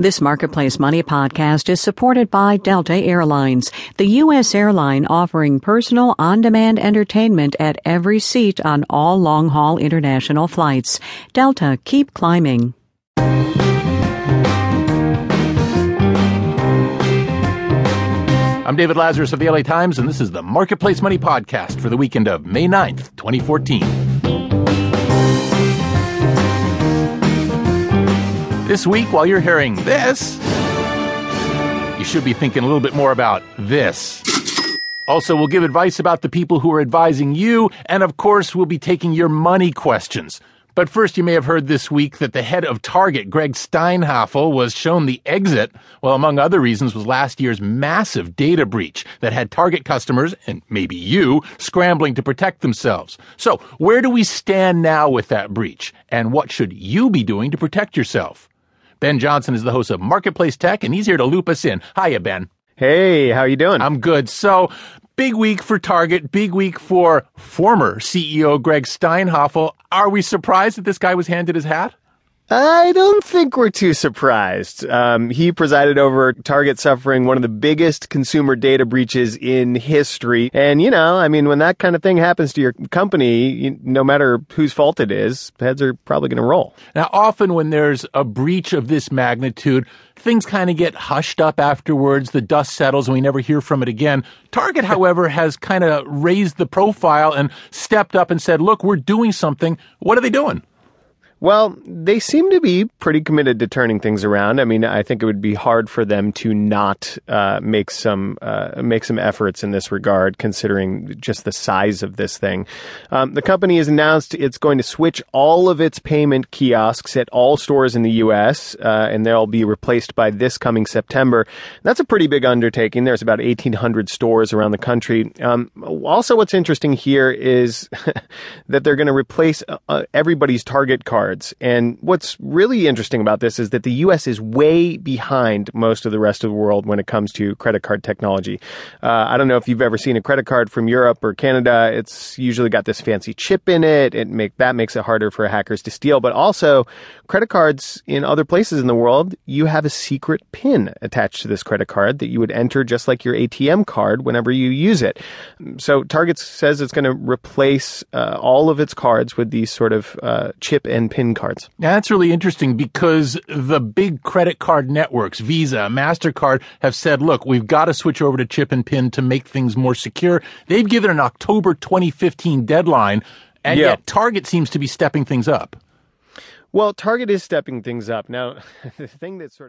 This Marketplace Money podcast is supported by Delta Airlines, the U.S. airline offering personal on-demand entertainment at every seat on all long-haul international flights. Delta, keep climbing. I'm David Lazarus of the LA Times, and this is the Marketplace Money podcast for the weekend of May 9th, 2014. This week, while you're hearing this, you should be thinking a little bit more about this. Also, we'll give advice about the people who are advising you, and of course, we'll be taking your money questions. But first, you may have heard this week that the head of Target, Gregg Steinhafel, was shown the exit. Well, among other reasons, was last year's massive data breach that had Target customers, and maybe you, scrambling to protect themselves. So, where do we stand now with that breach? And what should you be doing to protect yourself? Ben Johnson is the host of Marketplace Tech, and he's here to loop us in. Hiya, Ben. Hey, how you doing? I'm good. So, big week for Target, big week for former CEO Gregg Steinhafel. Are we surprised that this guy was handed his hat? I don't think we're too surprised. Um, he presided over Target suffering one of the biggest consumer data breaches in history. And, you know, I mean, when that kind of thing happens to your company, you, no matter whose fault it is, heads are probably going to roll. Now, often when there's a breach of this magnitude, things kind of get hushed up afterwards. The dust settles and we never hear from it again. Target, however, has kind of raised the profile and stepped up and said, look, we're doing something. What are they doing? Well, they seem to be pretty committed to turning things around. I mean, I think it would be hard for them to not uh, make some uh, make some efforts in this regard, considering just the size of this thing. Um, the company has announced it's going to switch all of its payment kiosks at all stores in the U.S., uh, and they'll be replaced by this coming September. That's a pretty big undertaking. There's about 1,800 stores around the country. Um, also, what's interesting here is that they're going to replace uh, everybody's Target card cards. And what's really interesting about this is that the US is way behind most of the rest of the world when it comes to credit card technology. Uh, I don't know if you've ever seen a credit card from Europe or Canada. It's usually got this fancy chip in it. It make that makes it harder for hackers to steal. But also, credit cards in other places in the world, you have a secret PIN attached to this credit card that you would enter just like your ATM card whenever you use it. So Target says it's going to replace uh, all of its cards with these sort of uh, chip and PIN PIN cards. Now, that's really interesting because the big credit card networks, Visa, MasterCard, have said, look, we've got to switch over to chip and PIN to make things more secure. They've given an October 2015 deadline, and yet Target seems to be stepping things up. Well, Target is stepping things up. Now, the thing that sort of